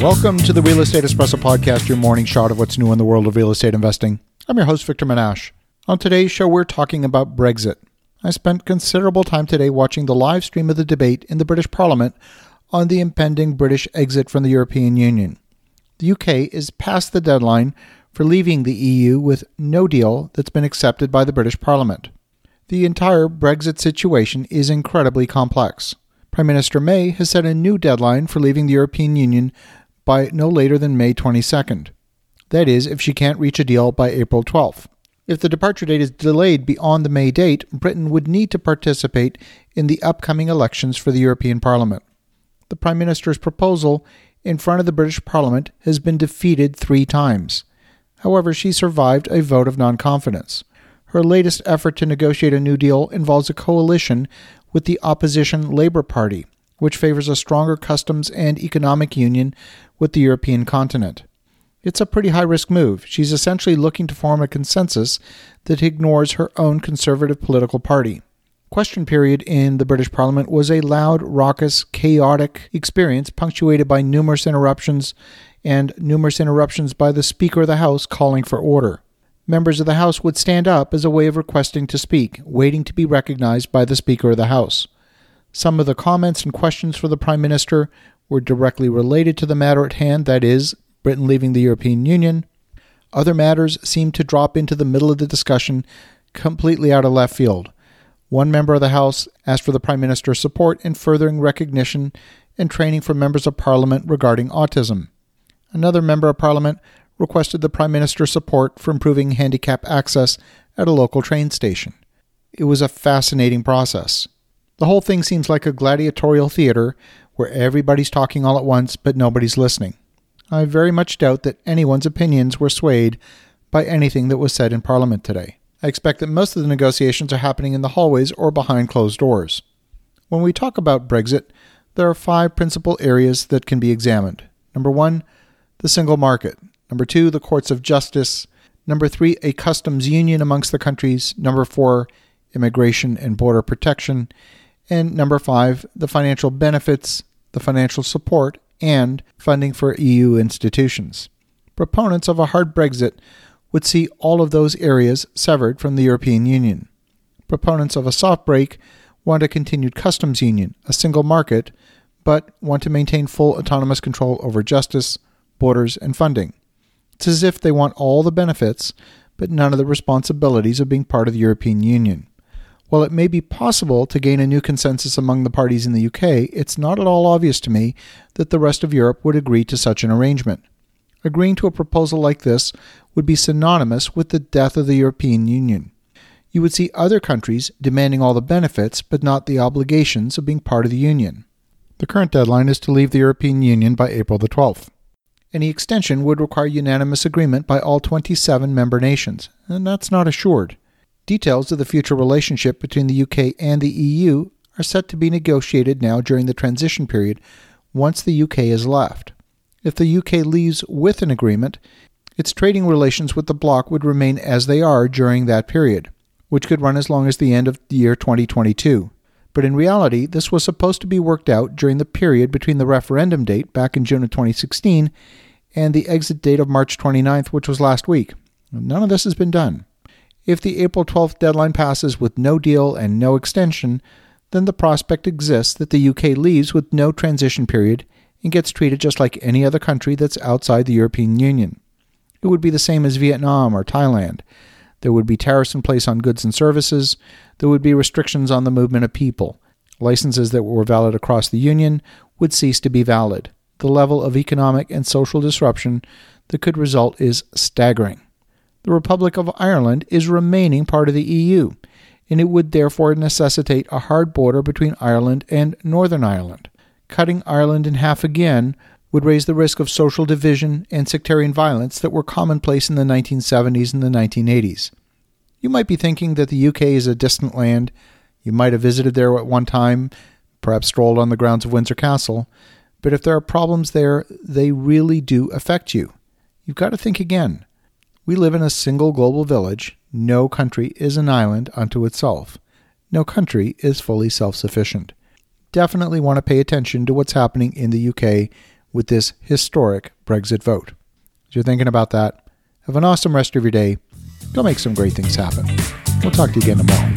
Welcome to the Real Estate Espresso Podcast, your morning shot of what's new in the world of real estate investing. I'm your host, Victor Menasce. On today's show, we're talking about Brexit. I spent considerable time today watching the live stream of the debate in the British Parliament on the impending British exit from the European Union. The UK is past the deadline for leaving the EU with no deal that's been accepted by the British Parliament. The entire Brexit situation is incredibly complex. Prime Minister May has set a new deadline for leaving the European Union by no later than May 22nd. That is, if she can't reach a deal by April 12th. If the departure date is delayed beyond the May date, Britain would need to participate in the upcoming elections for the European Parliament. The Prime Minister's proposal in front of the British Parliament has been defeated three times. However, she survived a vote of non confidence. Her latest effort to negotiate a new deal involves a coalition with the opposition Labour Party, which favors a stronger customs and economic union with the European continent. It's a pretty high risk move. She's essentially looking to form a consensus that ignores her own conservative political party. Question period in the British Parliament was a loud, raucous, chaotic experience punctuated by numerous interruptions and numerous interruptions by the Speaker of the House calling for order. Members of the House would stand up as a way of requesting to speak, waiting to be recognized by the Speaker of the House. Some of the comments and questions for the Prime Minister were directly related to the matter at hand, that is, Britain leaving the European Union. Other matters seemed to drop into the middle of the discussion completely out of left field. One member of the House asked for the Prime Minister's support in furthering recognition and training for members of Parliament regarding autism. Another member of Parliament requested the Prime Minister's support for improving handicap access at a local train station. It was a fascinating process. The whole thing seems like a gladiatorial theater where everybody's talking all at once but nobody's listening. I very much doubt that anyone's opinions were swayed by anything that was said in Parliament today. I expect that most of the negotiations are happening in the hallways or behind closed doors. When we talk about Brexit, there are five principal areas that can be examined. Number one, the single market. Number two, the courts of justice. Number three, a customs union amongst the countries. Number four, immigration and border protection. And number five, the financial benefits, the financial support, and funding for EU institutions. Proponents of a hard Brexit would see all of those areas severed from the European Union. Proponents of a soft break want a continued customs union, a single market, but want to maintain full autonomous control over justice, borders, and funding. It's as if they want all the benefits, but none of the responsibilities of being part of the European Union. While it may be possible to gain a new consensus among the parties in the UK, it's not at all obvious to me that the rest of Europe would agree to such an arrangement. Agreeing to a proposal like this would be synonymous with the death of the European Union. You would see other countries demanding all the benefits but not the obligations of being part of the Union. The current deadline is to leave the European Union by April the 12th. Any extension would require unanimous agreement by all 27 member nations, and that's not assured. Details of the future relationship between the UK and the EU are set to be negotiated now during the transition period once the UK has left. If the UK leaves with an agreement, its trading relations with the bloc would remain as they are during that period, which could run as long as the end of the year 2022. But in reality, this was supposed to be worked out during the period between the referendum date back in June of 2016 and the exit date of March 29th, which was last week. None of this has been done. If the April 12th deadline passes with no deal and no extension, then the prospect exists that the UK leaves with no transition period and gets treated just like any other country that's outside the European Union. It would be the same as Vietnam or Thailand. There would be tariffs in place on goods and services. There would be restrictions on the movement of people. Licenses that were valid across the Union would cease to be valid. The level of economic and social disruption that could result is staggering the Republic of Ireland is remaining part of the EU, and it would therefore necessitate a hard border between Ireland and Northern Ireland. Cutting Ireland in half again would raise the risk of social division and sectarian violence that were commonplace in the 1970s and the 1980s. You might be thinking that the UK is a distant land. You might have visited there at one time, perhaps strolled on the grounds of Windsor Castle, but if there are problems there, they really do affect you. You've got to think again. We live in a single global village. No country is an island unto itself. No country is fully self sufficient. Definitely want to pay attention to what's happening in the UK with this historic Brexit vote. As you're thinking about that, have an awesome rest of your day. Go make some great things happen. We'll talk to you again tomorrow.